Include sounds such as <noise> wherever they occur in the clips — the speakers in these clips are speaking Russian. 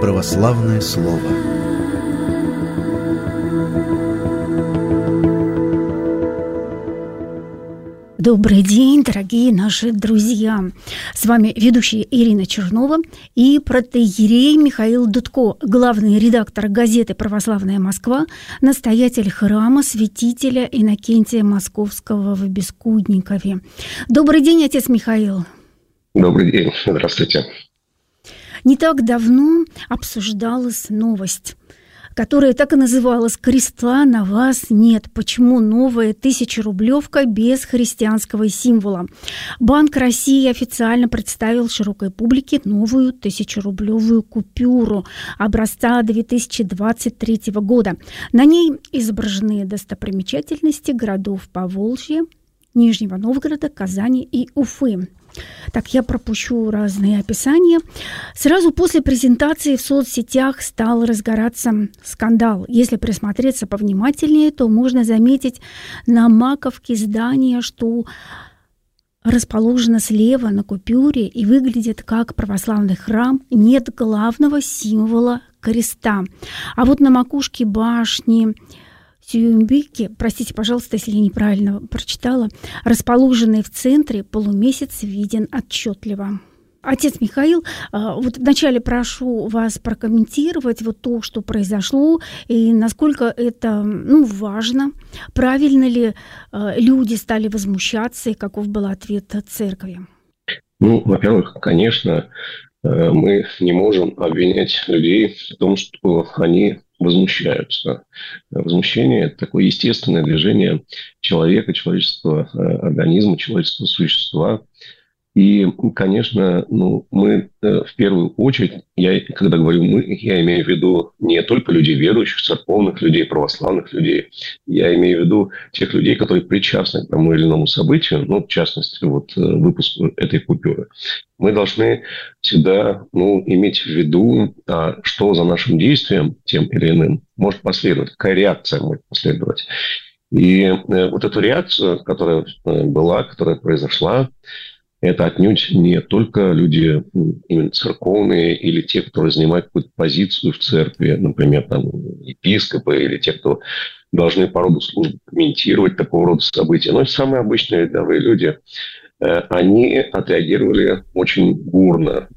Православное слово. Добрый день, дорогие наши друзья! С вами ведущая Ирина Чернова и протеерей Михаил Дудко, главный редактор газеты «Православная Москва», настоятель храма святителя Иннокентия Московского в Бескудникове. Добрый день, отец Михаил! Добрый день, здравствуйте. Не так давно обсуждалась новость которая так и называлась «Креста на вас нет». Почему новая тысячерублевка без христианского символа? Банк России официально представил широкой публике новую тысячерублевую купюру образца 2023 года. На ней изображены достопримечательности городов Поволжья, Нижнего Новгорода, Казани и Уфы. Так, я пропущу разные описания. Сразу после презентации в соцсетях стал разгораться скандал. Если присмотреться повнимательнее, то можно заметить на маковке здания, что расположено слева на купюре и выглядит как православный храм, нет главного символа креста. А вот на макушке башни Сююмбики, простите, пожалуйста, если я неправильно прочитала, расположенный в центре, полумесяц виден отчетливо. Отец Михаил, а, вот вначале прошу вас прокомментировать вот то, что произошло, и насколько это ну, важно, правильно ли а, люди стали возмущаться, и каков был ответ церкви? Ну, во-первых, конечно, э, мы не можем обвинять людей в том, что они возмущаются. Возмущение – это такое естественное движение человека, человеческого э, организма, человеческого существа – и, конечно, ну, мы э, в первую очередь, я, когда говорю «мы», я имею в виду не только людей верующих, церковных людей, православных людей. Я имею в виду тех людей, которые причастны к тому или иному событию, ну, в частности, вот э, выпуску этой купюры. Мы должны всегда ну, иметь в виду, а, что за нашим действием, тем или иным, может последовать, какая реакция может последовать. И э, вот эту реакцию, которая была, которая произошла, это отнюдь не только люди именно церковные или те, которые занимают какую-то позицию в церкви, например, там, епископы или те, кто должны по роду службы комментировать такого рода события. Но это самые обычные рядовые люди. Э, они отреагировали очень бурно.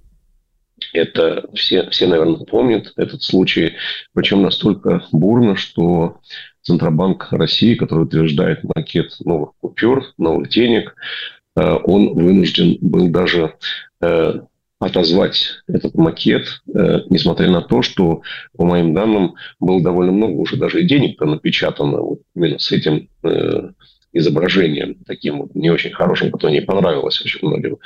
Это все, все, наверное, помнят этот случай, причем настолько бурно, что Центробанк России, который утверждает макет новых купюр, новых денег, он вынужден был даже э, отозвать этот макет, э, несмотря на то, что, по моим данным, было довольно много уже даже и денег напечатано вот именно с этим изображением, таким вот не очень хорошим, которое не понравилось очень многим.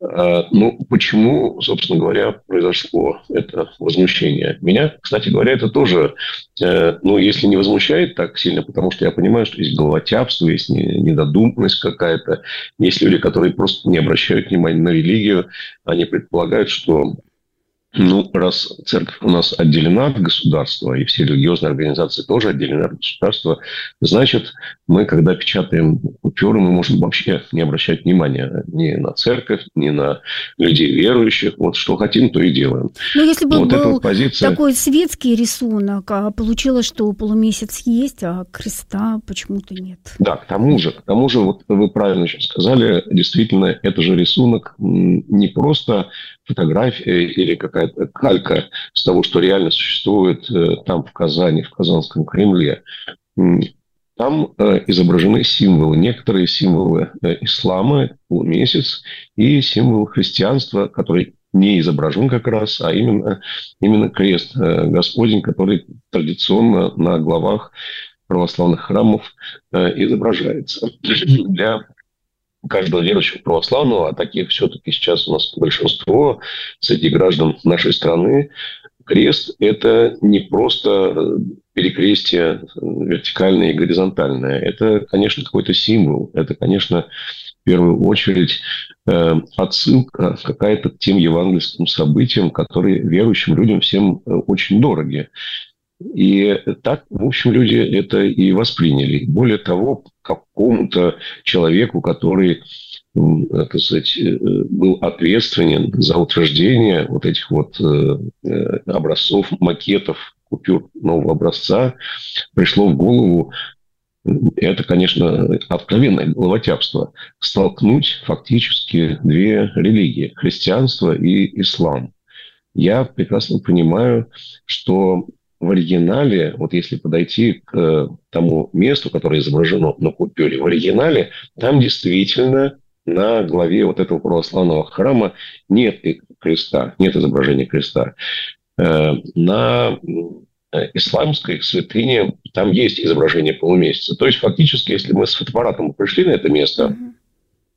А, ну, почему, собственно говоря, произошло это возмущение? Меня, кстати говоря, это тоже, э, ну, если не возмущает так сильно, потому что я понимаю, что есть головотяпство, есть недодуманность какая-то, есть люди, которые просто не обращают внимания на религию, они предполагают, что ну, раз церковь у нас отделена от государства, и все религиозные организации тоже отделены от государства, значит, мы, когда печатаем купюры, мы можем вообще не обращать внимания ни на церковь, ни на людей верующих. Вот что хотим, то и делаем. Ну, если бы вот был вот позиция... такой светский рисунок, а получилось, что полумесяц есть, а креста почему-то нет. Да, к тому же, к тому же, вот вы правильно сейчас сказали, действительно, это же рисунок не просто фотография или какая-то калька с того, что реально существует э, там, в Казани, в Казанском Кремле. Там э, изображены символы, некоторые символы э, ислама, полумесяц, и символ христианства, который не изображен как раз, а именно, именно крест Господень, который традиционно на главах православных храмов изображается. Для каждого верующего православного, а таких все-таки сейчас у нас большинство среди граждан нашей страны, крест – это не просто перекрестие вертикальное и горизонтальное. Это, конечно, какой-то символ. Это, конечно, в первую очередь э, отсылка какая-то к тем евангельским событиям, которые верующим людям всем э, очень дороги. И так, в общем, люди это и восприняли. Более того, какому-то человеку, который так сказать, был ответственен за утверждение вот этих вот образцов, макетов купюр нового образца, пришло в голову это, конечно, откровенное головотяпство. Столкнуть фактически две религии – христианство и ислам. Я прекрасно понимаю, что в оригинале, вот если подойти к тому месту, которое изображено на купюре, в оригинале там действительно на главе вот этого православного храма нет креста, нет изображения креста. Э, на Э, исламской святыне, там есть изображение полумесяца. То есть, фактически, если мы с фотоаппаратом пришли на это место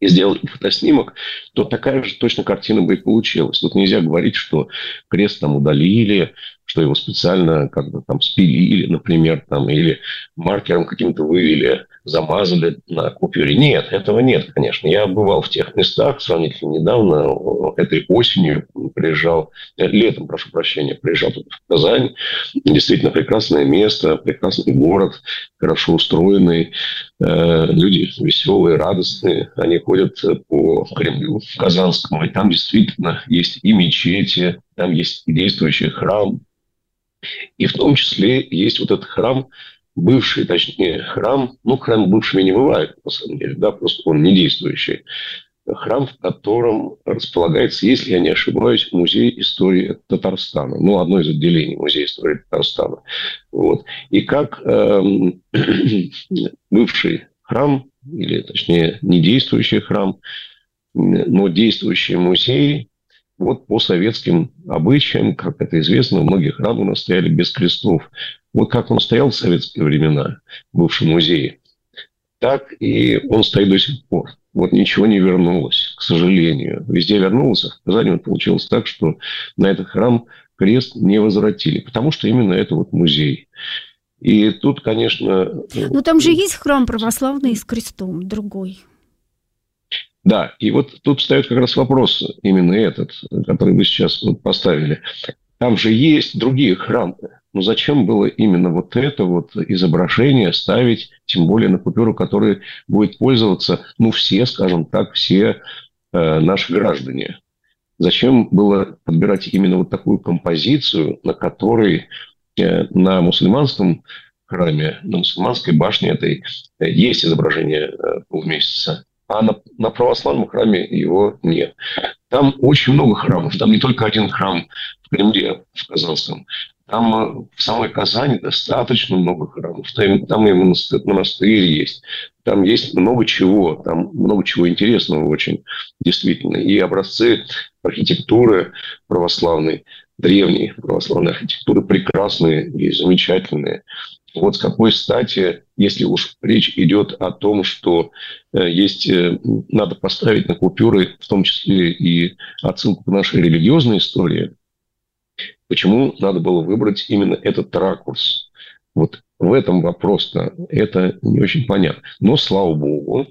и сделали фотоснимок, то такая же точно картина бы и получилась. Тут нельзя говорить, что крест там удалили, что его специально как бы там спилили, например, там, или маркером каким-то вывели замазали на купюре. Нет, этого нет, конечно. Я бывал в тех местах сравнительно недавно, этой осенью приезжал, э, летом, прошу прощения, приезжал тут в Казань. Действительно прекрасное место, прекрасный город, хорошо устроенный. Э, люди веселые, радостные. Они ходят по Кремлю Казанскому, и там действительно есть и мечети, там есть действующий храм, и в том числе есть вот этот храм бывший, точнее, храм, ну, храм бывшими не бывает, на самом деле, да, просто он не действующий. Храм, в котором располагается, если я не ошибаюсь, музей истории Татарстана. Ну, одно из отделений музея истории Татарстана. Вот. И как э, <clears throat> бывший храм, или точнее не действующий храм, но действующий музей, вот по советским обычаям, как это известно, у нас стояли без крестов. Вот как он стоял в советские времена, в бывшем музее, так и он стоит до сих пор. Вот ничего не вернулось, к сожалению. Везде вернулось, а в Казани получилось так, что на этот храм крест не возвратили, потому что именно это вот музей. И тут, конечно... Ну, там же есть храм православный с крестом, другой. Да, и вот тут встает как раз вопрос именно этот, который вы сейчас вот поставили. Там же есть другие храмы. Но зачем было именно вот это вот изображение ставить, тем более на купюру, которой будет пользоваться, ну, все, скажем так, все э, наши граждане? Зачем было подбирать именно вот такую композицию, на которой э, на мусульманском храме, на мусульманской башне этой э, есть изображение э, полумесяца, а на, на православном храме его нет. Там очень много храмов, там не только один храм в Кремле, в Казанском, там э, в самой Казани достаточно много храмов. Там, там и монастырь, есть. Там есть много чего. Там много чего интересного очень, действительно. И образцы архитектуры православной, древней православной архитектуры прекрасные и замечательные. Вот с какой стати, если уж речь идет о том, что э, есть, э, надо поставить на купюры, в том числе и отсылку к нашей религиозной истории, Почему надо было выбрать именно этот ракурс? Вот в этом вопрос-то это не очень понятно. Но, слава богу,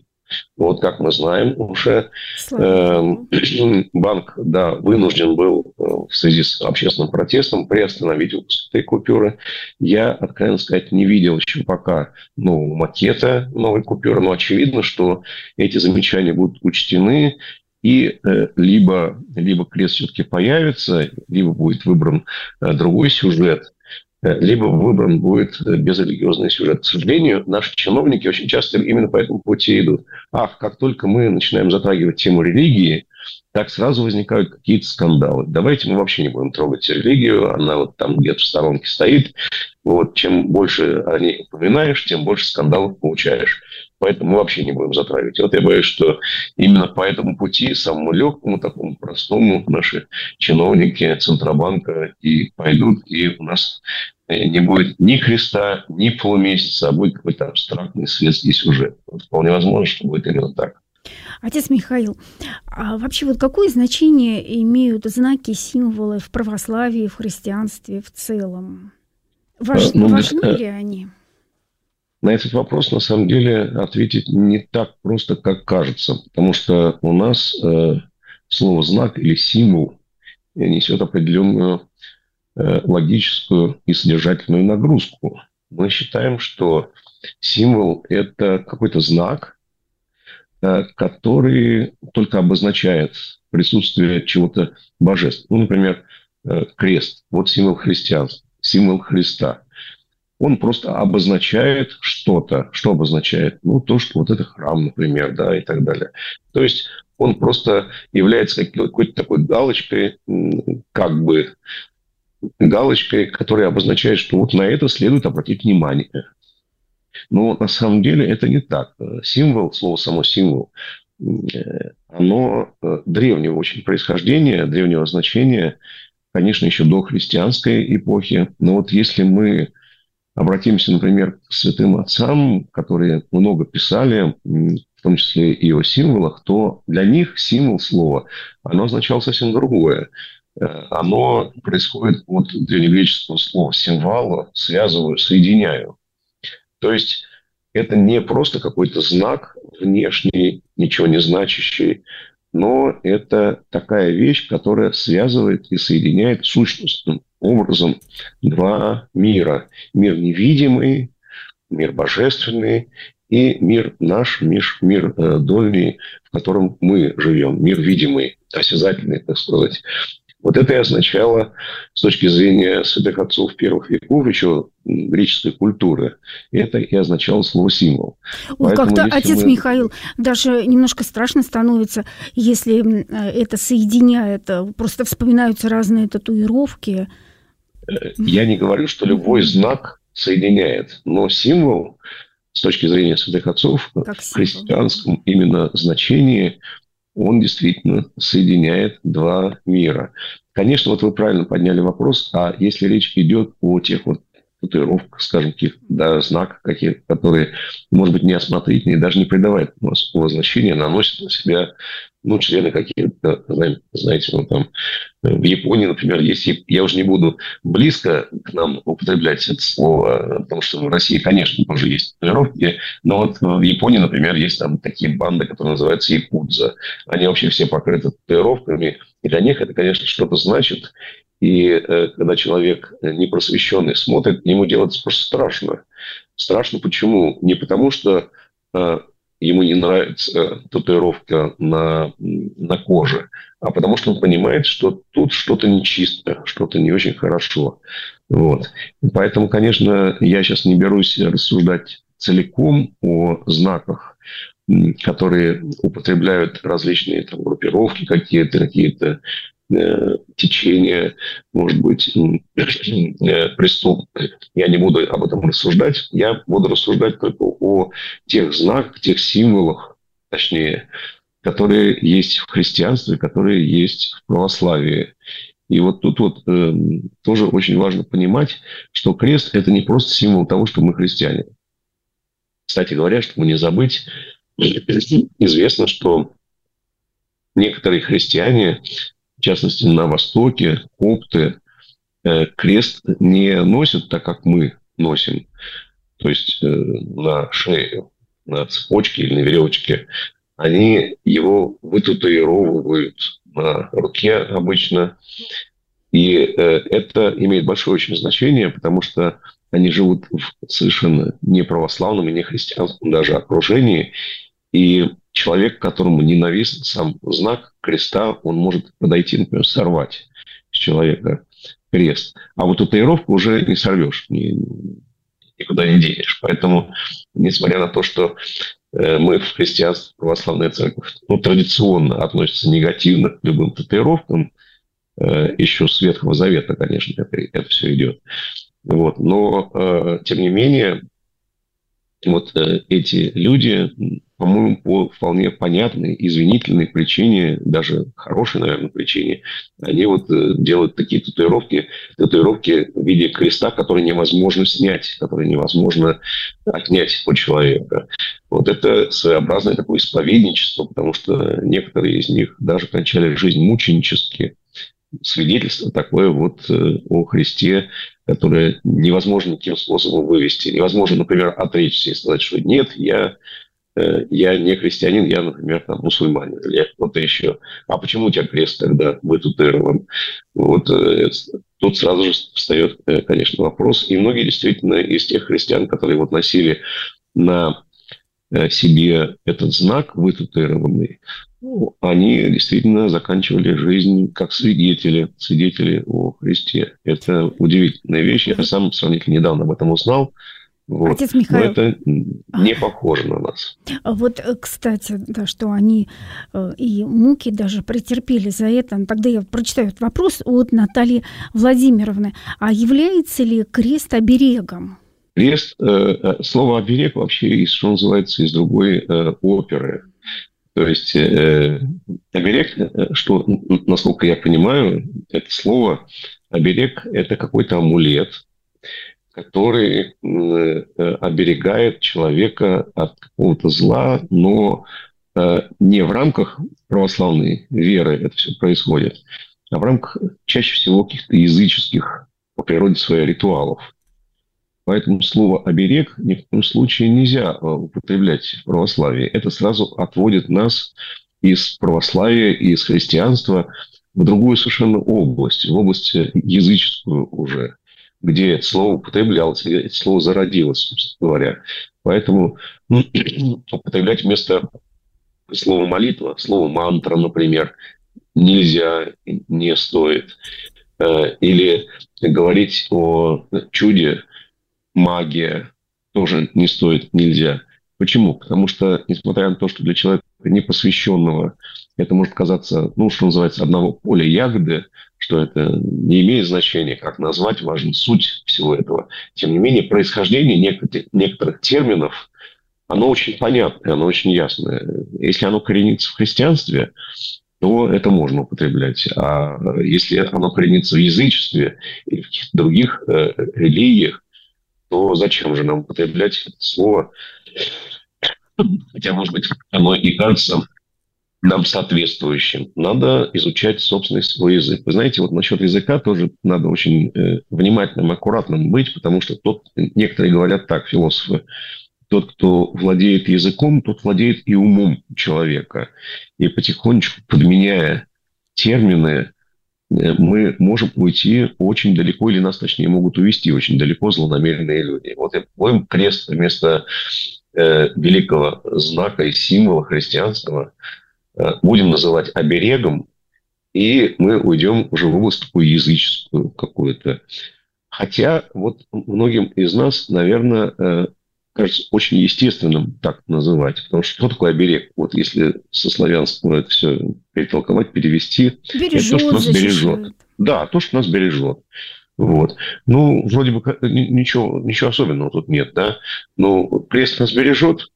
вот как мы знаем уже, э, <clears throat> банк да, вынужден был э, в связи с общественным протестом приостановить выпуск этой купюры. Я, откровенно сказать, не видел еще пока нового макета новой купюры, но очевидно, что эти замечания будут учтены, и э, либо, либо крест все-таки появится, либо будет выбран э, другой сюжет, либо выбран будет безрелигиозный сюжет. К сожалению, наши чиновники очень часто именно по этому пути идут. Ах, как только мы начинаем затрагивать тему религии, так сразу возникают какие-то скандалы. Давайте мы вообще не будем трогать религию, она вот там где-то в сторонке стоит. Вот, чем больше о ней упоминаешь, тем больше скандалов получаешь. Поэтому мы вообще не будем затрагивать. вот я боюсь, что именно по этому пути, самому легкому, такому простому, наши чиновники Центробанка и пойдут, и у нас э, не будет ни креста, ни полумесяца, а будет какой-то абстрактный светский сюжет. Вот вполне возможно, что будет именно так. Отец Михаил, а вообще вот какое значение имеют знаки, символы в православии, в христианстве в целом? Важ, ну, важны ли они? На этот вопрос, на самом деле, ответить не так просто, как кажется. Потому что у нас э, слово «знак» или «символ» несет определенную э, логическую и содержательную нагрузку. Мы считаем, что символ – это какой-то знак, который только обозначает присутствие чего-то божественного. Ну, например, крест. Вот символ христианства, символ Христа. Он просто обозначает что-то. Что обозначает? Ну, то, что вот это храм, например, да, и так далее. То есть он просто является какой-то такой галочкой, как бы галочкой, которая обозначает, что вот на это следует обратить внимание. Но на самом деле это не так. Символ, слово само символ, оно э, древнего очень происхождения, древнего значения, конечно, еще до христианской эпохи. Но вот если мы обратимся, например, к святым отцам, которые много писали, в том числе и о символах, то для них символ слова, оно означало совсем другое. Э, оно происходит от древнегреческого слова символа, связываю, соединяю. То есть это не просто какой-то знак внешний, ничего не значащий, но это такая вещь, которая связывает и соединяет сущностным образом два мира. Мир невидимый, мир божественный и мир наш, мир, мир э, дольный, в котором мы живем, мир видимый, осязательный, так сказать. Вот это и означало с точки зрения святых отцов первых веков еще греческой культуры. Это и означало слово символ. Ой, как-то, отец мы... Михаил, даже немножко страшно становится, если это соединяет, просто вспоминаются разные татуировки. Э, я не говорю, что любой знак соединяет, но символ с точки зрения святых отцов в христианском именно значении он действительно соединяет два мира. Конечно, вот вы правильно подняли вопрос, а если речь идет о тех вот татуировках, скажем, каких да, знаках, каких, которые, может быть, неосмотрительные, даже не придавают значения, наносят на себя ну, члены какие-то, знаете, ну, там, в Японии, например, есть, я уже не буду близко к нам употреблять это слово, потому что в России, конечно, тоже есть татуировки, но вот в Японии, например, есть там такие банды, которые называются якудза. Они вообще все покрыты татуировками, и для них это, конечно, что-то значит. И э, когда человек непросвещенный смотрит, ему делается просто страшно. Страшно почему? Не потому, что э, ему не нравится татуировка на, на коже, а потому что он понимает, что тут что-то нечисто, что-то не очень хорошо. Вот. Поэтому, конечно, я сейчас не берусь рассуждать целиком о знаках, которые употребляют различные там, группировки какие-то, какие-то течение, может быть, <clears throat> э, преступных. Я не буду об этом рассуждать. Я буду рассуждать только о тех знаках, тех символах, точнее, которые есть в христианстве, которые есть в православии. И вот тут вот э, тоже очень важно понимать, что крест – это не просто символ того, что мы христиане. Кстати говоря, чтобы не забыть, <clears throat> известно, что некоторые христиане в частности, на Востоке, копты, э, крест не носят так, как мы носим. То есть э, на шею, на цепочке или на веревочке. Они его вытатуировывают на руке обычно. И э, это имеет большое очень значение, потому что они живут в совершенно не православном и не христианском даже окружении. И человек, которому ненавистен сам знак креста, он может подойти, например, сорвать с человека крест. А вот татуировку уже не сорвешь, ни, никуда не денешь. Поэтому, несмотря на то, что э, мы в христианстве, православная церковь, ну, традиционно относится негативно к любым татуировкам, э, еще с Ветхого Завета, конечно, это, это все идет. Вот. Но, э, тем не менее, вот эти люди по-моему, по вполне понятной, извинительной причине, даже хорошей, наверное, причине, они вот э, делают такие татуировки, татуировки в виде креста, которые невозможно снять, которые невозможно отнять у человека. Вот это своеобразное такое исповедничество, потому что некоторые из них даже кончали жизнь мученически. Свидетельство такое вот э, о Христе, которое невозможно никаким способом вывести. Невозможно, например, отречься и сказать, что нет, я Э, я не христианин, я, например, там, мусульманин или кто-то еще. А почему у тебя крест тогда вытатуирован? Вот э, тут сразу же встает, конечно, вопрос. И многие действительно из тех христиан, которые вот носили на себе этот знак вытатуированный, ну, они действительно заканчивали жизнь как свидетели, свидетели о Христе. Это удивительная вещь. Я сам сравнительно недавно об этом узнал. Вот. Отец Михаил. Но это не похоже на нас. Вот, э, кстати, да, что они э, и муки даже претерпели за это. Тогда я прочитаю этот вопрос от Натальи Владимировны. А является ли крест оберегом? Крест, э, слово оберег вообще, что называется, из другой оперы. То есть оберег, что, насколько я понимаю, это слово оберег – это какой-то амулет, который э, оберегает человека от какого-то зла, но э, не в рамках православной веры это все происходит, а в рамках чаще всего каких-то языческих по природе своих ритуалов. Поэтому слово «оберег» ни в коем случае нельзя э, употреблять в православии. Это сразу отводит нас из православия из христианства в другую совершенно область, в область языческую уже где слово употреблялось, где слово зародилось, собственно говоря. Поэтому <clears throat> употреблять вместо слова молитва, слово мантра, например, нельзя, не стоит. Э, или говорить о чуде, магия тоже не стоит, нельзя. Почему? Потому что, несмотря на то, что для человека непосвященного это может казаться, ну, что называется, одного поля ягоды, что это не имеет значения, как назвать, важна суть всего этого. Тем не менее, происхождение некоторых, некоторых терминов, оно очень понятное, оно очень ясное. Если оно коренится в христианстве, то это можно употреблять. А если оно коренится в язычестве или в каких-то других э, религиях, то зачем же нам употреблять слово? Хотя, может быть, оно и кажется нам соответствующим. Надо изучать собственный свой язык. Вы знаете, вот насчет языка тоже надо очень э, внимательным, аккуратным быть, потому что тот, некоторые говорят так, философы, тот, кто владеет языком, тот владеет и умом человека. И потихонечку, подменяя термины, мы можем уйти очень далеко, или нас, точнее, могут увести очень далеко злонамеренные люди. Вот я по крест вместо э, великого знака и символа христианского – Э, будем называть оберегом, и мы уйдем уже в область такую языческую какую-то. Хотя вот многим из нас, наверное, э, кажется очень естественным так называть. Потому что что такое оберег? Вот если со славянского это все перетолковать, перевести, бережет, это то, что нас защищает. бережет. Да, то, что нас бережет. Вот. Ну, вроде бы ничего, ничего особенного тут нет, да. Но крест нас бережет,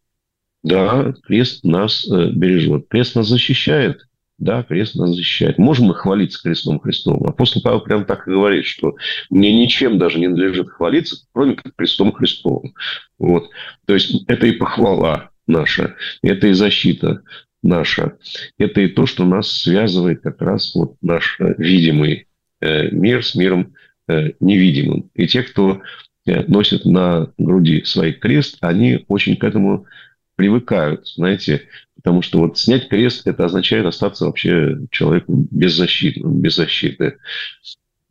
да, крест нас э, бережет. Крест нас защищает. Да, крест нас защищает. Можем мы хвалиться крестом Христовым? Апостол Павел прям так и говорит, что мне ничем даже не надлежит хвалиться, кроме как крестом Христовым. Вот. То есть это и похвала наша, это и защита наша. Это и то, что нас связывает как раз вот наш э, видимый э, мир с миром невидимым. И те, кто носит на груди свой крест, они очень к этому привыкают, знаете, потому что вот снять крест, это означает остаться вообще человеком беззащитным, без защиты.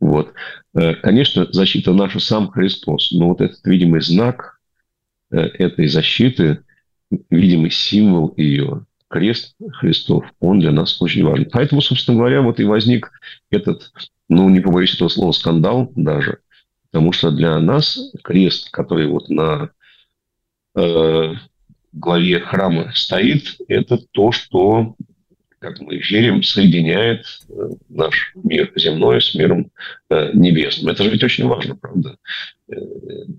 Вот. Э, конечно, защита наша сам Христос, но вот этот видимый знак э, этой защиты, видимый символ ее, крест Христов, он для нас очень важен. Поэтому, собственно говоря, вот и возник этот, ну, не побоюсь этого слова, скандал даже, потому что для нас крест, который вот на э, главе храма стоит, это то, что, как мы верим, соединяет э, наш мир земной с миром э, небесным. Это же ведь очень важно, правда? Э,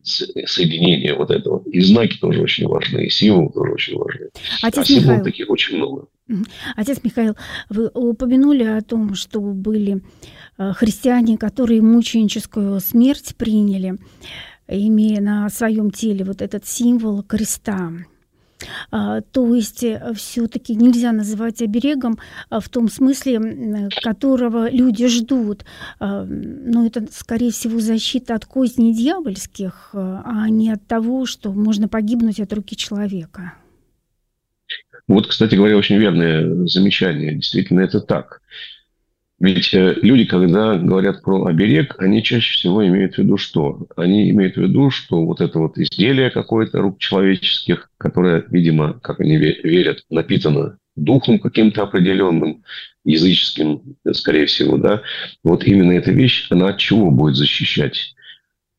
соединение вот этого. И знаки тоже очень важны, и символы тоже очень важны. Отец а символов таких очень много. Отец Михаил, вы упомянули о том, что были христиане, которые мученическую смерть приняли, имея на своем теле вот этот символ креста. А, то есть э, все-таки нельзя называть оберегом а, в том смысле, которого люди ждут. А, но это, скорее всего, защита от козней дьявольских, а не от того, что можно погибнуть от руки человека. Вот, кстати говоря, очень верное замечание. Действительно, это так. Ведь э, люди, когда говорят про оберег, они чаще всего имеют в виду что? Они имеют в виду, что вот это вот изделие какое-то рук человеческих, которое, видимо, как они верят, напитано духом каким-то определенным, языческим, скорее всего, да, вот именно эта вещь, она от чего будет защищать?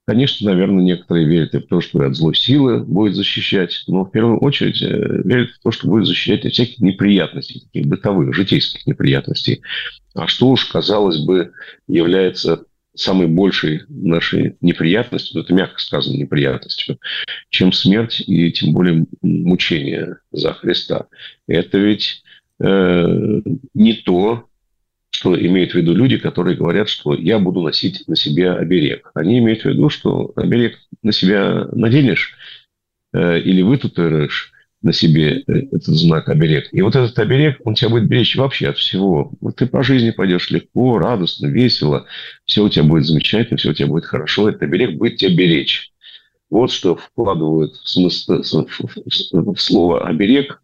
Конечно, наверное, некоторые верят и в то, что от злой силы будет защищать, но в первую очередь э, верят в то, что будет защищать от всяких неприятностей, таких бытовых, житейских неприятностей. А что уж, казалось бы, является самой большей нашей неприятностью, ну, это мягко сказано неприятностью, чем смерть и тем более мучение за Христа. Это ведь э, не то, что имеют в виду люди, которые говорят, что я буду носить на себе оберег. Они имеют в виду, что оберег на себя наденешь э, или вытатуируешь, на себе э, этот знак оберег. И вот этот оберег, он тебя будет беречь вообще от всего. Вот ты по жизни пойдешь легко, радостно, весело, все у тебя будет замечательно, все у тебя будет хорошо. Этот оберег будет тебя беречь. Вот что вкладывают в, смысл, в слово «оберег»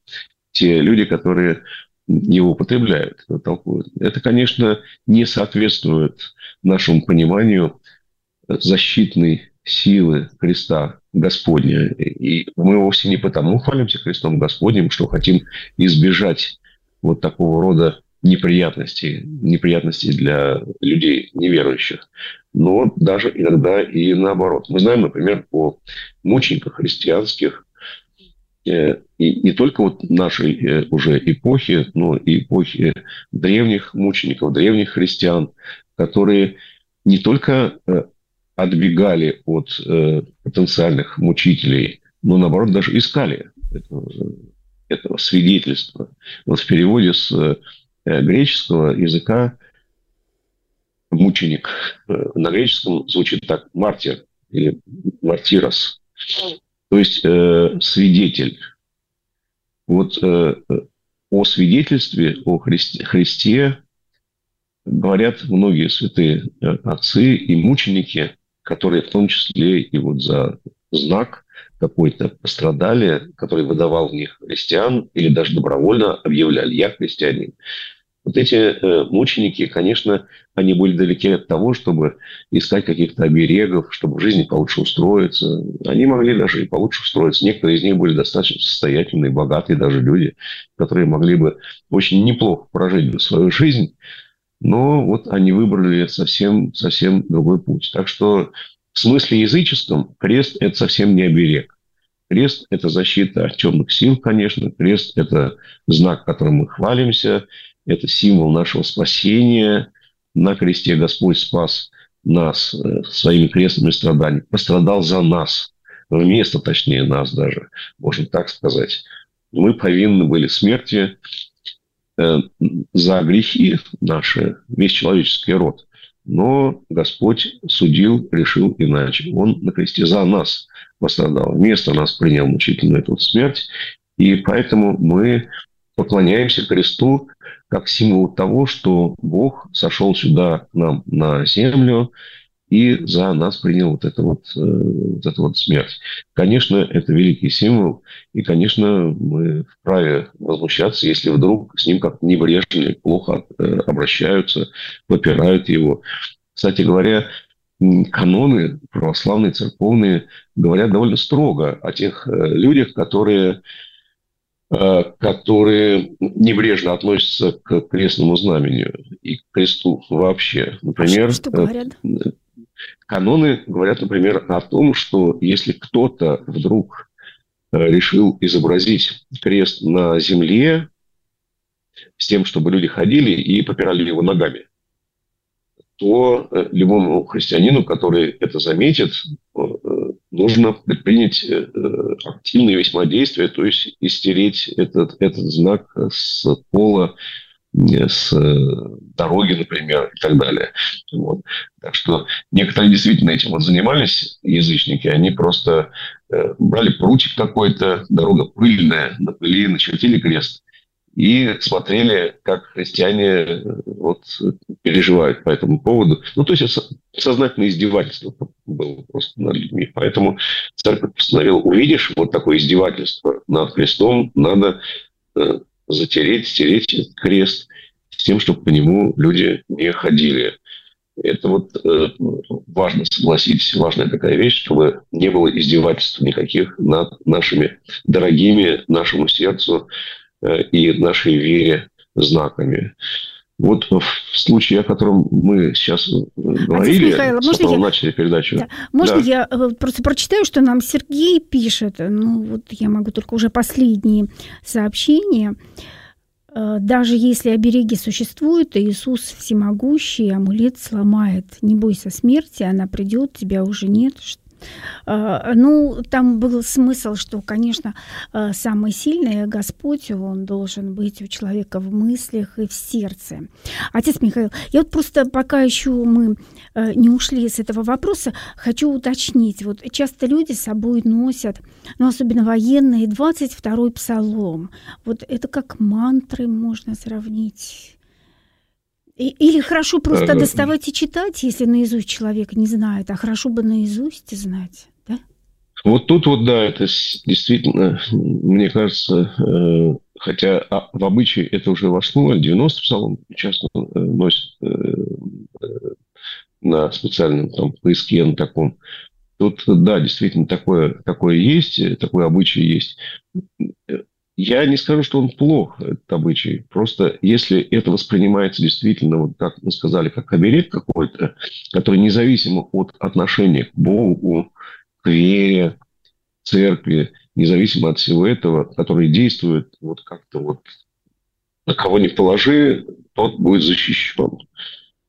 те люди, которые его употребляют, толкуют. Это, конечно, не соответствует нашему пониманию защитной силы Христа Господня. И мы вовсе не потому хвалимся Христом Господним, что хотим избежать вот такого рода неприятностей, неприятностей для людей неверующих. Но даже иногда и наоборот. Мы знаем, например, о мучениках христианских, и не только вот нашей э, уже эпохи, но и эпохи древних мучеников, древних христиан, которые не только э, отбегали от э, потенциальных мучителей, но наоборот даже искали этого, этого свидетельства. Вот в переводе с э, греческого языка мученик э, на греческом звучит так мартир или мартирос, то есть э, свидетель. Вот э, о свидетельстве о Христе, Христе говорят многие святые э, отцы и мученики, которые в том числе и вот за знак какой-то пострадали, который выдавал в них христиан или даже добровольно объявляли «я христианин». Вот эти э, мученики, конечно, они были далеки от того, чтобы искать каких-то оберегов, чтобы в жизни получше устроиться. Они могли даже и получше устроиться. Некоторые из них были достаточно состоятельные, богатые даже люди, которые могли бы очень неплохо прожить свою жизнь, но вот они выбрали совсем, совсем другой путь. Так что в смысле языческом крест – это совсем не оберег. Крест – это защита от темных сил, конечно. Крест – это знак, которым мы хвалимся. Это символ нашего спасения. На кресте Господь спас нас э, своими крестными страданиями. Пострадал за нас. Вместо, точнее, нас даже, можно так сказать. Мы повинны были смерти Э, за грехи наши, весь человеческий род. Но Господь судил, решил иначе. Он на кресте за нас пострадал. Вместо нас принял мучительную эту смерть. И поэтому мы поклоняемся кресту как символ того, что Бог сошел сюда нам на землю и за нас принял вот, это вот, э, вот эту вот смерть. Конечно, это великий символ, и, конечно, мы вправе возмущаться, если вдруг с ним как-то небрежно, плохо э, обращаются, попирают его. Кстати говоря, каноны православные, церковные говорят довольно строго о тех э, людях, которые которые небрежно относятся к крестному знамению и к кресту вообще. Например, что, что говорят? Каноны говорят, например, о том, что если кто-то вдруг э, решил изобразить крест на земле с тем, чтобы люди ходили и попирали его ногами, то э, любому христианину, который это заметит, э, нужно предпринять активные весьма действия, то есть истереть этот, этот знак с пола с э, дороги, например, и так далее. Вот. Так что некоторые действительно этим вот занимались, язычники, они просто э, брали прутик какой-то, дорога пыльная, на пыли начертили крест и смотрели, как христиане э, вот, переживают по этому поводу. Ну, то есть сознательное издевательство было просто над людьми. Поэтому церковь постановила, увидишь вот такое издевательство над крестом, надо затереть, стереть крест с тем, чтобы по нему люди не ходили. Это вот э, важно согласитесь, важная такая вещь, чтобы не было издевательств никаких над нашими дорогими нашему сердцу э, и нашей вере знаками. Вот в случае, о котором мы сейчас говорили, Михаил, с можно я... начали передачу. Да. Можно да. я э, просто прочитаю, что нам Сергей пишет? Ну, вот я могу только уже последние сообщения. Э, даже если обереги существуют, Иисус всемогущий, амулет сломает. Не бойся смерти, она придет, тебя уже нет. А, ну, там был смысл, что, конечно, а, самый сильный Господь, он должен быть у человека в мыслях и в сердце. Отец Михаил, я вот просто пока еще мы а, не ушли с этого вопроса, хочу уточнить. Вот часто люди с собой носят, ну, особенно военные, 22-й псалом. Вот это как мантры можно сравнить. Или хорошо просто доставать и читать, если наизусть человек не знает, а хорошо бы наизусть знать, да? Вот тут вот, да, это действительно, мне кажется, э, хотя а, в обычае это уже вошло, 90 псалом часто э, носят э, на специальном там поиске на таком. Тут, да, действительно, такое, такое есть, такой обычай есть. Я не скажу, что он плох, этот обычай. Просто если это воспринимается действительно, вот как мы сказали, как оберег какой-то, который независимо от отношения к Богу, к вере, церкви, независимо от всего этого, который действует вот как-то вот на кого не положи, тот будет защищен.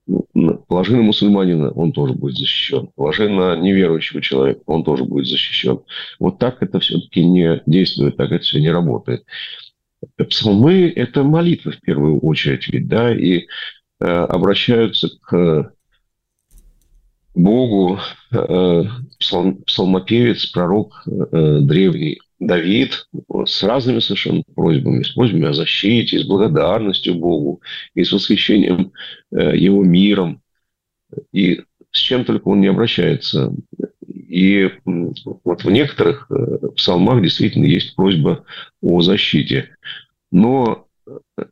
Ну, положи на мусульманина, он тоже будет защищен. Положи на неверующего человека, он тоже будет защищен. Вот так это все-таки не действует, так это все не работает. Псалмы – это молитвы в первую очередь, ведь, да, и э, обращаются к Богу э, псалм, псалмопевец, пророк э, древний Давид с разными совершенно просьбами, с просьбами о защите, с благодарностью Богу, и с восхищением э, Его миром, и с чем только он не обращается. И вот в некоторых э, псалмах действительно есть просьба о защите. Но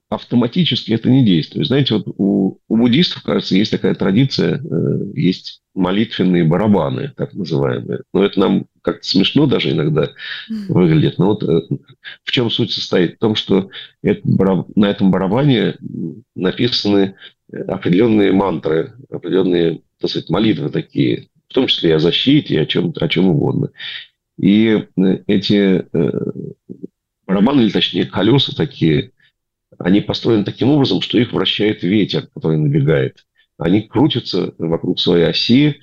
автоматически это не действует. Знаете, вот у, у буддистов, кажется, есть такая традиция, э, есть молитвенные барабаны, так называемые. Но это нам как-то смешно даже иногда выглядит. Но вот э, в чем суть состоит? В том, что это, на этом барабане написаны определенные мантры, определенные, так сказать, молитвы такие, в том числе и о защите, и о чем, о чем угодно. И э, эти барабаны, или точнее колеса такие, они построены таким образом, что их вращает ветер, который набегает. Они крутятся вокруг своей оси,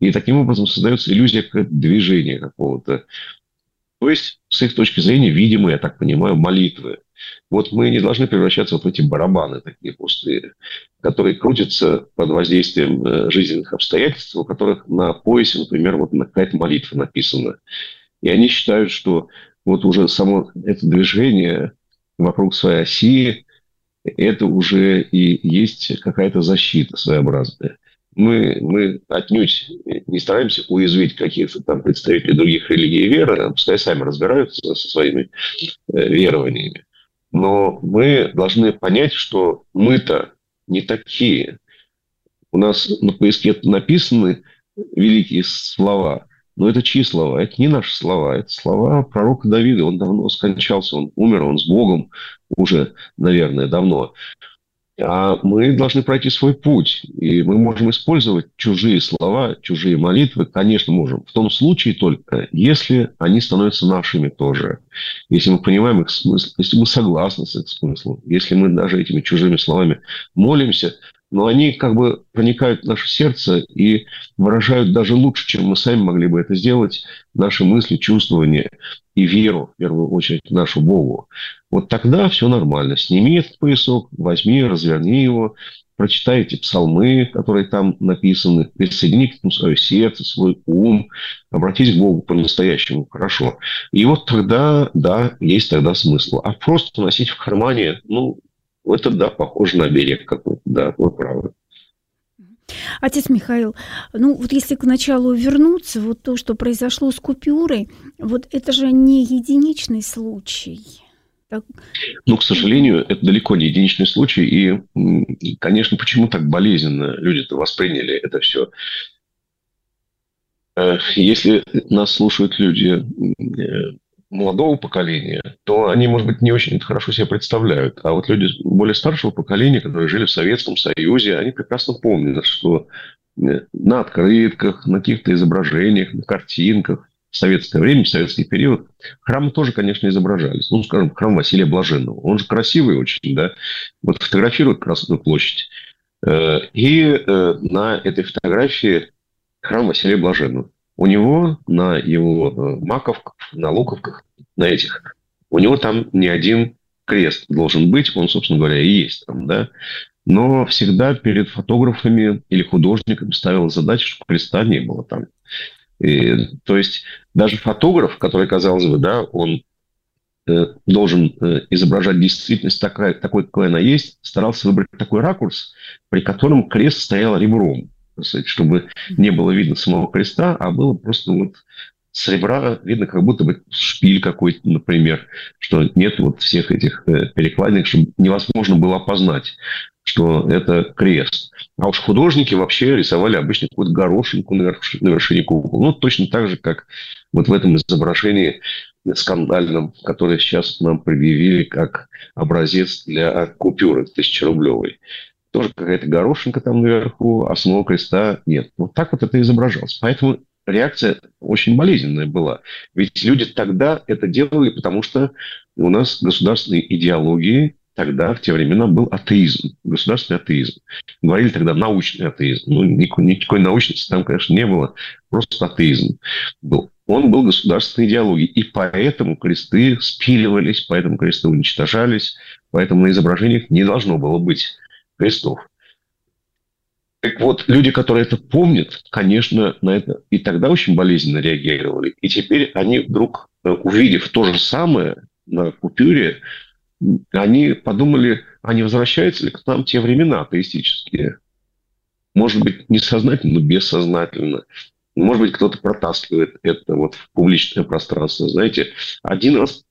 и таким образом создается иллюзия движения какого-то. То есть, с их точки зрения, видимо, я так понимаю, молитвы. Вот мы не должны превращаться вот в эти барабаны такие пустые, которые крутятся под воздействием э, жизненных обстоятельств, у которых на поясе, например, вот какая-то молитва написана. И они считают, что вот уже само это движение вокруг своей оси, это уже и есть какая-то защита своеобразная. Мы, мы отнюдь не стараемся уязвить каких-то там представителей других религий и веры, пускай сами разбираются со своими э, верованиями. Но мы должны понять, что мы-то не такие. У нас на поиске написаны великие слова – но это чьи слова? Это не наши слова. Это слова пророка Давида. Он давно скончался, он умер, он с Богом уже, наверное, давно. А мы должны пройти свой путь. И мы можем использовать чужие слова, чужие молитвы. Конечно, можем. В том случае только, если они становятся нашими тоже. Если мы понимаем их смысл, если мы согласны с их смыслом, если мы даже этими чужими словами молимся, но они как бы проникают в наше сердце и выражают даже лучше, чем мы сами могли бы это сделать, наши мысли, чувствования и веру, в первую очередь, нашу Богу. Вот тогда все нормально. Сними этот поясок, возьми, разверни его, прочитай эти псалмы, которые там написаны, присоедини к нему свое сердце, свой ум, обратись к Богу по-настоящему хорошо. И вот тогда, да, есть тогда смысл. А просто носить в кармане, ну, это, да, похоже на берег какой-то, да, вы правы. Отец Михаил, ну вот если к началу вернуться, вот то, что произошло с купюрой, вот это же не единичный случай. Так... Ну, к сожалению, это далеко не единичный случай. И, конечно, почему так болезненно люди-то восприняли это все? Э, если нас слушают люди э, молодого поколения, то они, может быть, не очень хорошо себе представляют. А вот люди более старшего поколения, которые жили в Советском Союзе, они прекрасно помнят, что э, на открытках, на каких-то изображениях, на картинках в советское время, в советский период, храмы тоже, конечно, изображались. Ну, скажем, храм Василия Блаженного. Он же красивый очень, да? Вот фотографируют Красную площадь. Э, и э, на этой фотографии храм Василия Блаженного. У него на его маковках, на луковках, на этих, у него там не один крест должен быть, он, собственно говоря, и есть там, да но всегда перед фотографами или художниками ставила задачу, чтобы креста не было там. И, то есть даже фотограф, который, казалось бы, да, он э, должен э, изображать действительность такая, такой, какой она есть, старался выбрать такой ракурс, при котором крест стоял ребром, чтобы не было видно самого креста, а было просто вот с ребра видно как будто бы шпиль какой-то, например, что нет вот всех этих э, перекладин, чтобы невозможно было опознать, что это крест. А уж художники вообще рисовали обычно какую-то горошинку на вершине, кукол. Ну, точно так же, как вот в этом изображении скандальном, которое сейчас нам предъявили как образец для купюры тысячерублевой. Тоже какая-то горошинка там наверху, а самого креста нет. Вот так вот это изображалось. Поэтому реакция очень болезненная была. Ведь люди тогда это делали, потому что у нас государственные идеологии тогда, в те времена, был атеизм, государственный атеизм. Говорили тогда научный атеизм. Ну, никакой, никакой научности там, конечно, не было, просто атеизм был. Он был государственной идеологией, и поэтому кресты спиливались, поэтому кресты уничтожались, поэтому на изображениях не должно было быть крестов. Так вот, люди, которые это помнят, конечно, на это и тогда очень болезненно реагировали. И теперь они вдруг, э, увидев то же самое на купюре, они подумали, а не возвращаются ли к нам те времена атеистические? Может быть, несознательно, но бессознательно. Может быть, кто-то протаскивает это вот в публичное пространство. Знаете, один раз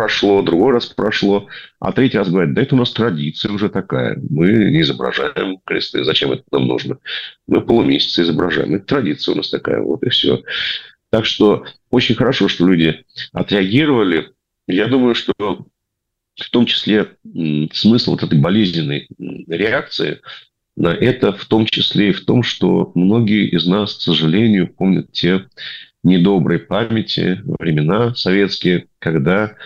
прошло, другой раз прошло, а третий раз говорит, да это у нас традиция уже такая. Мы не изображаем кресты. Зачем это нам нужно? Мы полумесяца изображаем. Это традиция у нас такая. Вот и все. Так что очень хорошо, что люди отреагировали. Я думаю, что в том числе смысл вот этой болезненной реакции на это в том числе и в том, что многие из нас, к сожалению, помнят те недобрые памяти, времена советские, когда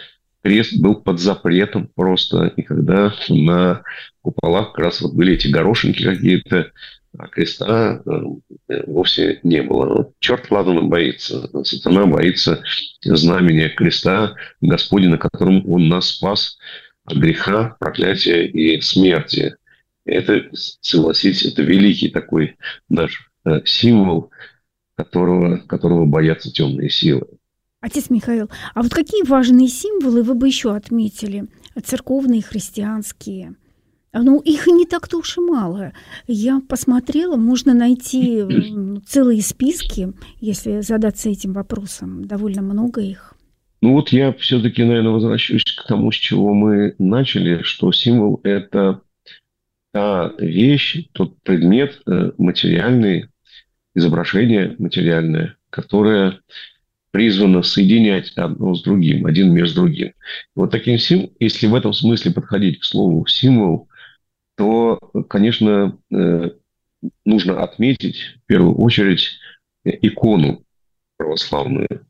крест был под запретом просто, и когда на куполах как раз вот были эти горошинки какие-то, а креста э, вовсе не было. Черт ладно боится. Сатана боится знамения креста Господи, на котором он нас спас от греха, проклятия и смерти. Это, согласитесь, это великий такой наш э, символ, которого, которого боятся темные силы. Отец Михаил, а вот какие важные символы вы бы еще отметили? Церковные, христианские? Ну, их не так-то уж и мало. Я посмотрела, можно найти целые списки, если задаться этим вопросом. Довольно много их. Ну вот я все-таки, наверное, возвращусь к тому, с чего мы начали, что символ – это та вещь, тот предмет э, материальный, изображение материальное, которое призвано соединять одно с другим, один с другим. Вот таким символом, если в этом смысле подходить к слову символ, то, конечно, э, нужно отметить в первую очередь икону православную.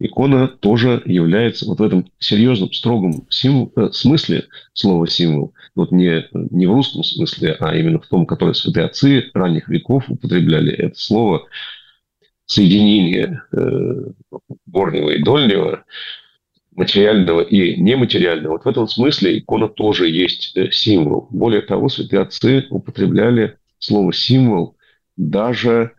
Икона тоже является вот в этом серьезном, строгом символ, э, смысле слова символ, вот не, не в русском смысле, а именно в том, который святые отцы ранних веков употребляли это слово, соединение э, горнего и дольнего, материального и нематериального. Вот в этом смысле икона тоже есть э, символ. Более того, святые отцы употребляли слово символ, даже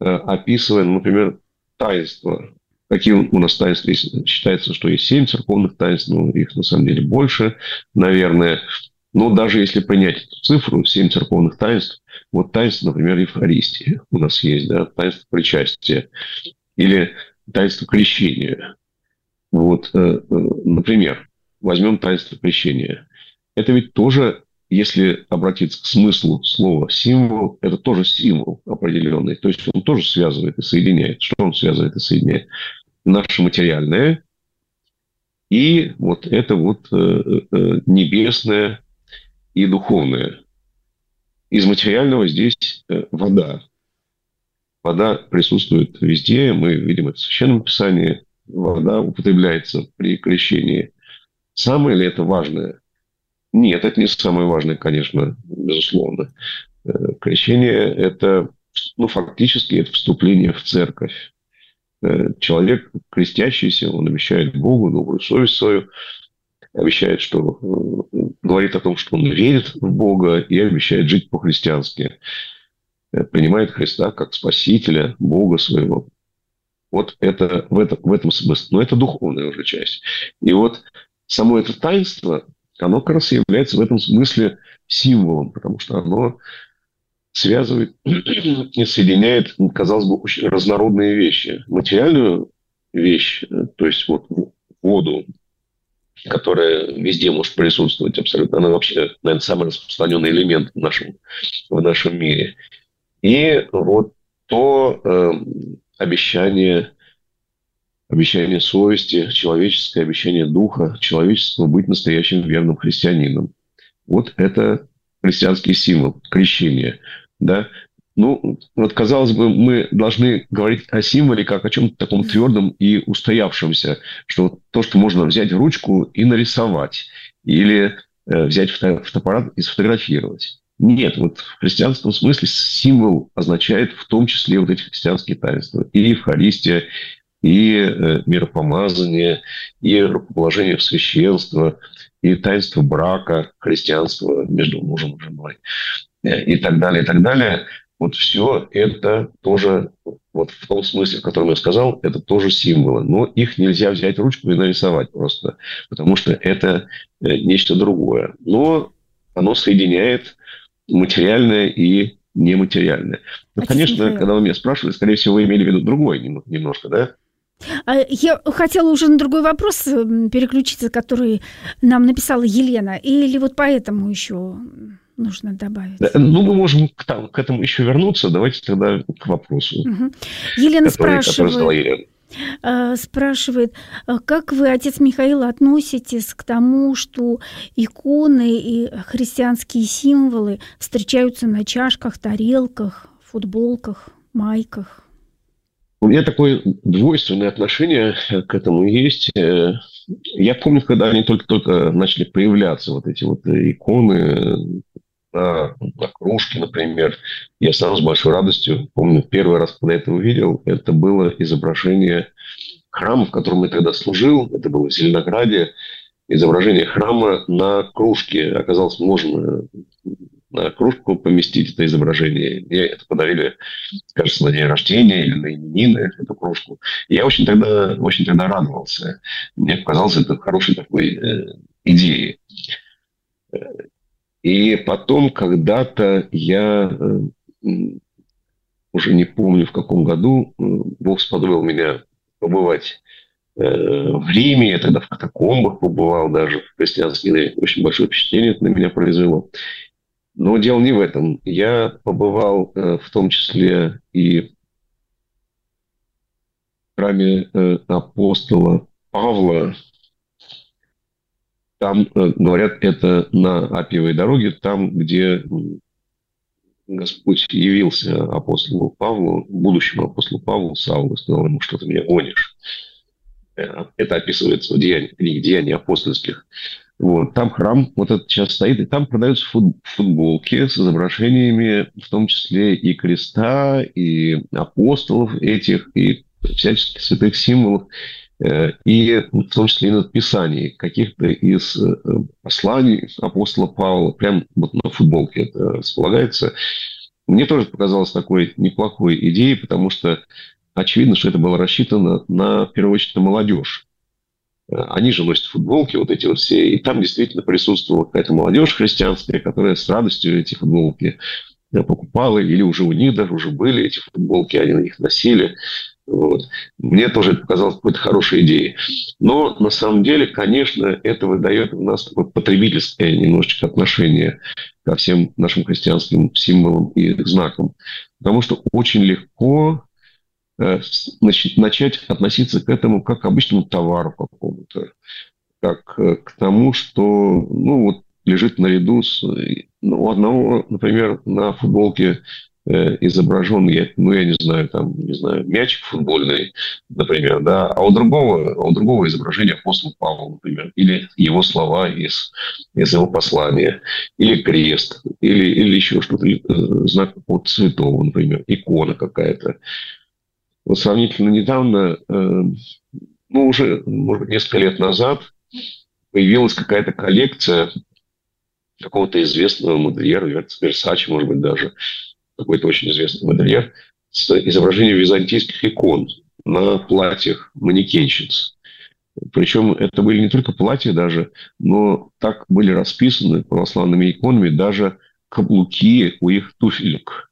э, описывая, например, таинства. Какие у нас таинства есть? Считается, что есть семь церковных таинств, но их на самом деле больше, наверное. Но даже если принять эту цифру, семь церковных таинств, вот таинство, например, Евхаристии у нас есть, да, таинство причастия или таинство крещения. Вот, э, э, например, возьмем таинство крещения. Это ведь тоже, если обратиться к смыслу слова символ, это тоже символ определенный. То есть он тоже связывает и соединяет. Что он связывает и соединяет? Наше материальное и вот это вот э, небесное и духовное. Из материального здесь э, вода. Вода присутствует везде. Мы видим это в Священном Писании. Вода употребляется при крещении. Самое ли это важное? Нет, это не самое важное, конечно, безусловно. Э, крещение – это, ну, фактически, это вступление в церковь. Э, человек, крестящийся, он обещает Богу добрую совесть свою, обещает, что э, говорит о том, что он верит в Бога и обещает жить по-христиански. Принимает Христа как Спасителя, Бога своего. Вот это в, этом в этом смысле. Но это духовная уже часть. И вот само это таинство, оно как раз является в этом смысле символом, потому что оно связывает <clears throat> и соединяет, казалось бы, очень разнородные вещи. Материальную вещь, то есть вот воду, которая везде может присутствовать абсолютно. Она вообще, наверное, самый распространенный элемент в нашем, в нашем мире. И вот то э, обещание обещание совести, человеческое обещание духа, человеческого быть настоящим верным христианином. Вот это христианский символ, крещение. Да? Ну, вот, казалось бы, мы должны говорить о символе как о чем-то таком твердом и устоявшемся, что вот то, что можно взять в ручку и нарисовать, или э, взять фотоаппарат и сфотографировать. Нет, вот в христианском смысле символ означает в том числе вот эти христианские таинства. И Евхаристия, и э, миропомазание, и рукоположение в священство, и таинство брака, христианства между мужем и женой, э, и так далее, и так далее. Вот все это тоже, вот в том смысле, в котором я сказал, это тоже символы. Но их нельзя взять ручку и нарисовать просто, потому что это э, нечто другое. Но оно соединяет материальное и нематериальное. Ну, а конечно, когда вы меня спрашивали, скорее всего, вы имели в виду другое немножко, да? А, я хотела уже на другой вопрос переключиться, который нам написала Елена. Или вот поэтому еще нужно добавить? Ну, мы можем к, там, к этому еще вернуться. Давайте тогда к вопросу. Угу. Елена который, спрашивает... Который Елена. А, спрашивает, а как вы, отец Михаил, относитесь к тому, что иконы и христианские символы встречаются на чашках, тарелках, футболках, майках? У меня такое двойственное отношение к этому есть. Э, я помню, когда они только-только начали появляться, вот эти вот иконы на, на кружке, например. Я сам с большой радостью, помню, первый раз, когда это увидел, это было изображение храма, в котором я тогда служил. Это было в Зеленограде. Изображение храма на кружке. Оказалось, можно на кружку поместить это изображение. Мне это подарили, кажется, на день рождения или на именины, эту кружку. я очень тогда, очень тогда радовался. Мне показалось это хорошей такой э, идеей. И потом когда-то я, э, уже не помню в каком году, э, Бог сподобил меня побывать э, в Риме, я тогда в катакомбах побывал даже, в христианские, очень большое впечатление это на меня произвело. Но дело не в этом. Я побывал в том числе и в храме апостола Павла. Там, э, говорят, это на Апиевой дороге, там, где Господь явился апостолу Павлу, будущему апостолу Павлу, Саулу, сказал ему, что ты меня гонишь. Это описывается в деяниях, книге «Деяний апостольских». Вот, там храм вот этот сейчас стоит, и там продаются футболки с изображениями, в том числе и креста, и апостолов этих, и всяческих святых символов, э, и в том числе и надписаний каких-то из э, посланий апостола Павла, прям вот на футболке это располагается. Мне тоже показалось такой неплохой идеей, потому что очевидно, что это было рассчитано на, в первую очередь, на молодежь. Они же носят футболки, вот эти вот все. И там действительно присутствовала какая-то молодежь христианская, которая с радостью эти футболки покупала, или уже у них даже уже были эти футболки, они на них носили. Вот. Мне тоже это показалось какой-то хорошей идеей. Но на самом деле, конечно, это выдает у нас такое потребительское немножечко отношение ко всем нашим христианским символам и знакам. Потому что очень легко э, начать относиться к этому как к обычному товару какому-то, как э, к тому, что ну, вот, лежит наряду с... Ну, у одного, например, на футболке Э, изображен, я, ну, я не знаю, там, не знаю, мячик футбольный, например, да, а у другого, а у другого изображение апостола Павла, например, или его слова из, из его послания, или крест, или, или еще что-то, э, знак от святого, например, икона какая-то. Вот сравнительно недавно, э, ну, уже, может быть, несколько лет назад появилась какая-то коллекция какого-то известного модельера, Версачи, может быть, даже, какой-то очень известный модельер, с изображением византийских икон на платьях манекенщиц. Причем это были не только платья даже, но так были расписаны православными иконами даже каблуки у их туфелек.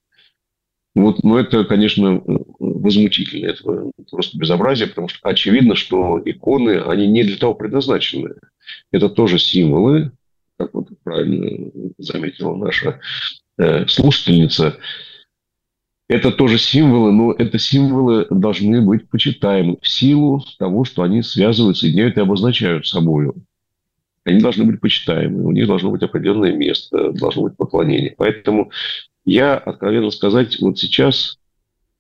Вот, но это, конечно, возмутительно. Это просто безобразие, потому что очевидно, что иконы, они не для того предназначены. Это тоже символы, как вот правильно заметила наша Э, слушательница, это тоже символы, но это символы должны быть почитаемы в силу того, что они связывают, соединяют и обозначают собой. Они должны быть почитаемы, у них должно быть определенное место, должно быть поклонение. Поэтому я, откровенно сказать, вот сейчас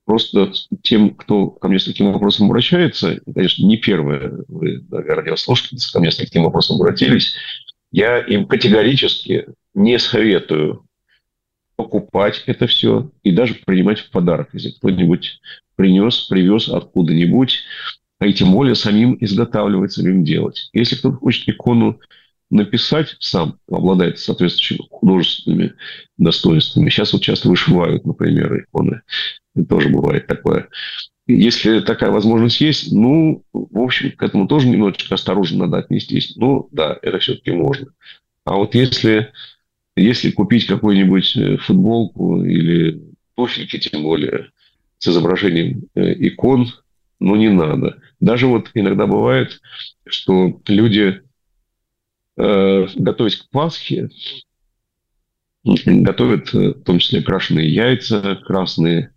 просто тем, кто ко мне с таким вопросом обращается, конечно, не первое, вы, наверное, радиослушательницы ко мне с таким вопросом обратились, я им категорически не советую покупать это все и даже принимать в подарок, если кто-нибудь принес, привез откуда-нибудь, а и тем более самим изготавливать, самим делать. Если кто-то хочет икону написать сам, обладает соответствующими художественными достоинствами. Сейчас вот часто вышивают, например, иконы. Это тоже бывает такое. Если такая возможность есть, ну, в общем, к этому тоже немножечко осторожно надо отнестись. Ну, да, это все-таки можно. А вот если если купить какую-нибудь э, футболку или туфельки, тем более, с изображением э, икон, ну, не надо. Даже вот иногда бывает, что люди, э, готовясь к Пасхе, готовят в том числе крашеные яйца, красные.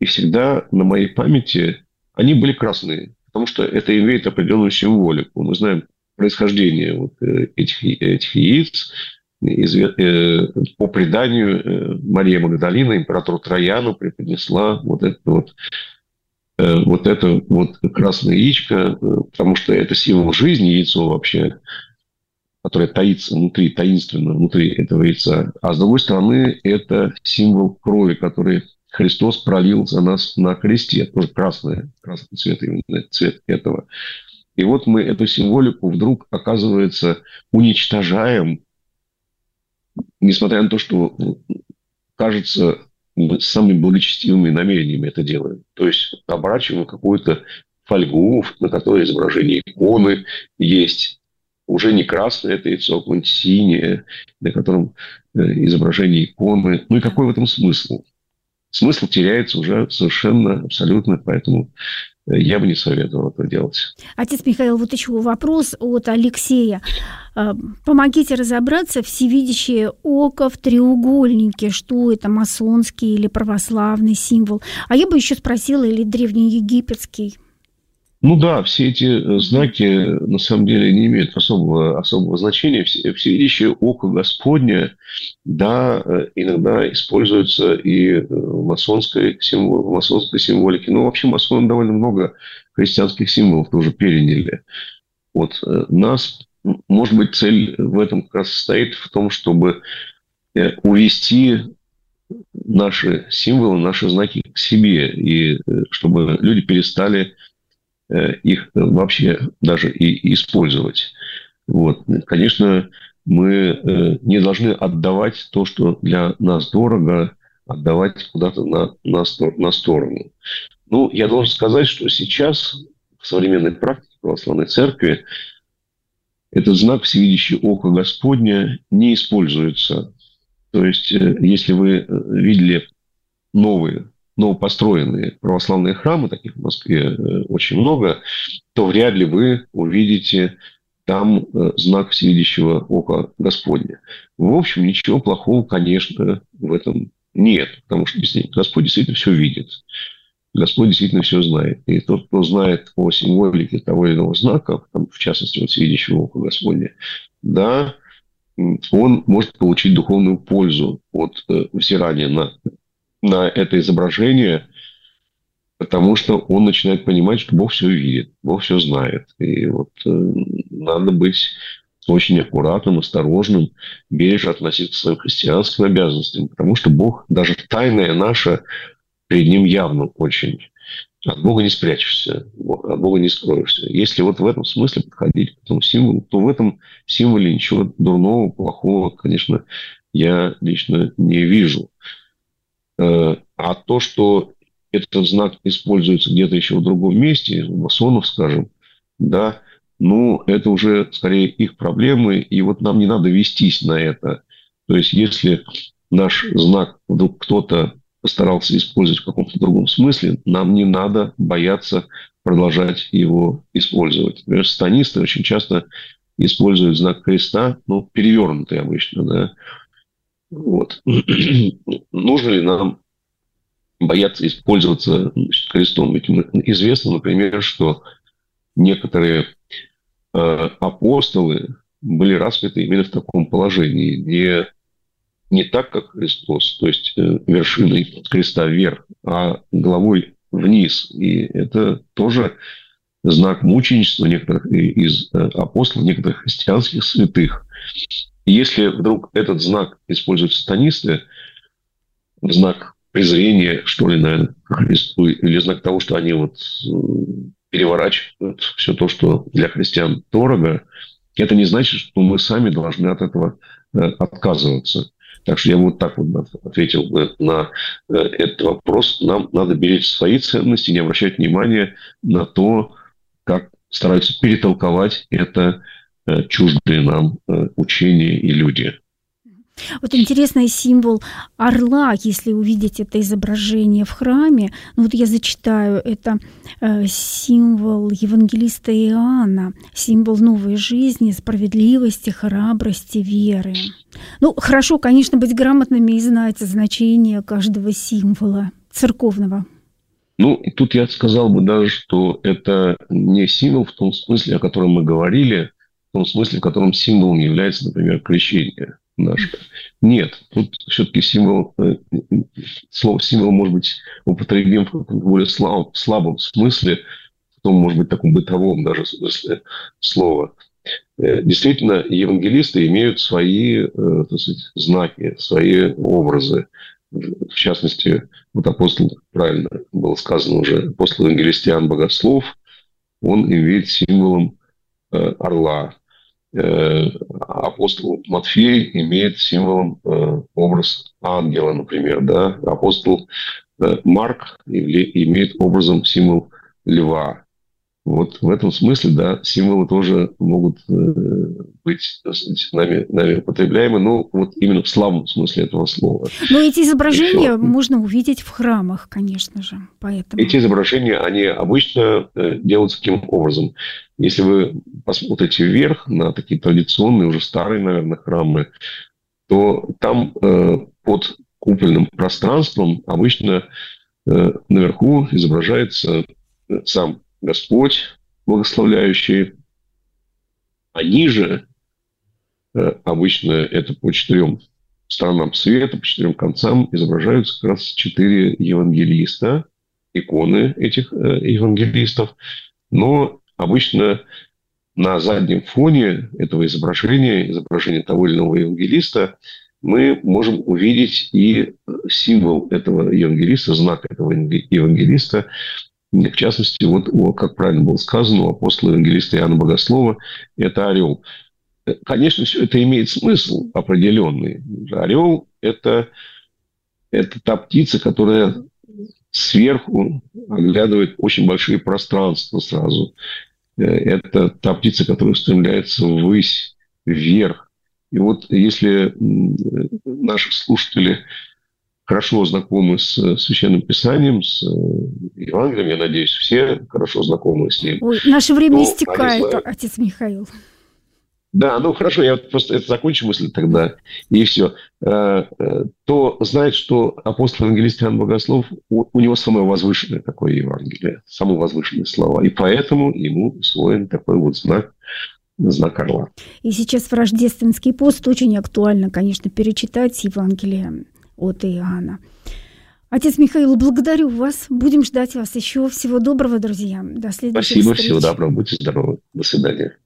И всегда на моей памяти они были красные, потому что это имеет определенную символику. Мы знаем происхождение вот этих, этих яиц, по преданию э, Мария Магдалина императору Трояну преподнесла вот это вот э, вот это вот красное яичко, потому что это символ жизни, яйцо вообще, которое таится внутри, таинственно внутри этого яйца. А с другой стороны, это символ крови, который Христос пролил за нас на кресте. Тоже красный, красный цвет, именно цвет этого. И вот мы эту символику вдруг, оказывается, уничтожаем несмотря на то, что кажется, мы самыми благочестивыми намерениями это делаем. То есть оборачиваем какую-то фольгу, на которой изображение иконы есть. Уже не красное это яйцо, а синее, на котором э, изображение иконы. Ну и какой в этом смысл? Смысл теряется уже совершенно абсолютно, поэтому я бы не советовал это делать. Отец Михаил, вот еще вопрос от Алексея. А, помогите разобраться всевидящее око в треугольнике. Что это, масонский или православный символ? А я бы еще спросила, или древнеегипетский? Ну да, все эти э, знаки на самом деле не имеют особого, особого значения. Всевидящее око Господне, да, э, иногда используется и в э, масонской, символ, в масонской символике. Но вообще масоны довольно много христианских символов тоже переняли. Вот нас, может быть, цель в этом как раз состоит в том, чтобы увести наши символы, наши знаки к себе, и чтобы люди перестали Э, их вообще даже и использовать. Вот. Конечно, мы э, не должны отдавать то, что для нас дорого, отдавать куда-то на, на, на сторону. Ну, я должен сказать, что сейчас в современной практике православной церкви этот знак «Всевидящее око Господня» не используется. То есть, э, если вы видели новые новопостроенные православные храмы, таких в Москве э, очень много, то вряд ли вы увидите там э, знак всевидящего ока Господня. В общем, ничего плохого, конечно, в этом нет, потому что Господь действительно все видит. Господь действительно все знает. И тот, кто знает о символике того или иного знака, там, в частности, вот всевидящего ока Господня, да, он может получить духовную пользу от э, взирания на, на это изображение, потому что он начинает понимать, что Бог все видит, Бог все знает. И вот э, надо быть очень аккуратным, осторожным, бережно относиться к своим христианским обязанностям, потому что Бог, даже тайное наше, перед Ним явно очень. От Бога не спрячешься, от Бога не скроешься. Если вот в этом смысле подходить к этому символу, то в этом символе ничего дурного, плохого, конечно, я лично не вижу. Э, а то, что этот знак используется где-то еще в другом месте, у масонов, скажем, да, ну, это уже скорее их проблемы, и вот нам не надо вестись на это. То есть, если наш знак вдруг кто-то постарался использовать в каком-то другом смысле, нам не надо бояться продолжать его использовать. Например, станисты очень часто используют знак креста, ну, перевернутый обычно, да. Вот. <clears throat> Нужно ли нам бояться использоваться значит, крестом? Ведь известно, например, что некоторые э, апостолы были распяты именно в таком положении, где не так, как Христос, то есть э, вершиной креста вверх, а головой вниз. И это тоже знак мученичества некоторых из э, апостолов, некоторых христианских святых. Если вдруг этот знак используют сатанисты, знак презрения, что ли, наверное, или знак того, что они вот э, переворачивают все то, что для христиан дорого, это не значит, что мы сами должны от этого отказываться. Так что я вот так вот ответил на э, этот вопрос. Нам надо беречь свои ценности, не обращать внимания на то, как стараются перетолковать это э, чуждые нам э, учения и люди. Вот интересный символ орла, если увидеть это изображение в храме, ну вот я зачитаю, это э, символ евангелиста Иоанна, символ новой жизни, справедливости, храбрости, веры. Ну, хорошо, конечно, быть грамотными и знать значение каждого символа церковного. Ну, тут я сказал бы даже, что это не символ в том смысле, о котором мы говорили, том смысле, в котором символом является, например, крещение наш. Нет, тут все-таки символ, э, слово символ может быть употребим в более слаб, слабом смысле, в том, может быть, таком бытовом даже смысле слова. Э, действительно, евангелисты имеют свои э, так сказать, знаки, свои образы. В частности, вот апостол, правильно было сказано уже, апостол евангелистиан Богослов, он имеет символом орла, апостол Матфей имеет символом э, образ ангела, например, да, апостол э, Марк имеет образом символ льва. Вот в этом смысле, да, символы тоже могут э, быть сказать, нами, нами употребляемы, но вот именно в славном смысле этого слова. Но эти изображения Еще. можно увидеть в храмах, конечно же, поэтому. Эти изображения, они обычно э, делаются таким образом. Если вы посмотрите вверх на такие традиционные, уже старые, наверное, храмы, то там э, под купольным пространством обычно э, наверху изображается сам Господь, благословляющий. А ниже, э, обычно это по четырем сторонам света, по четырем концам, изображаются как раз четыре евангелиста, иконы этих э, евангелистов. Но обычно на заднем фоне этого изображения, изображения того или иного евангелиста, мы можем увидеть и символ этого евангелиста, знак этого евангелиста, в частности, вот, как правильно было сказано у апостола евангелиста Иоанна Богослова, это орел. Конечно, все это имеет смысл определенный. Орел – это, это та птица, которая сверху оглядывает очень большие пространства сразу. Это та птица, которая устремляется ввысь, вверх. И вот если наши слушатели хорошо знакомы с Священным Писанием, с Евангелием, я надеюсь, все хорошо знакомы с ним. Ой, наше время истекает, отец Михаил. Да, ну хорошо, я просто это закончу мысль тогда, и все. Э, э, то знает, что апостол евангелист Иоанн Богослов, у, у него самое возвышенное такое Евангелие, самые возвышенные слова, и поэтому ему усвоен такой вот знак, знак орла. И сейчас в рождественский пост очень актуально, конечно, перечитать Евангелие от Иоанна. Отец Михаил, благодарю вас. Будем ждать вас еще. Всего доброго, друзья. До следующего. Спасибо, всего доброго. Будьте здоровы. До свидания.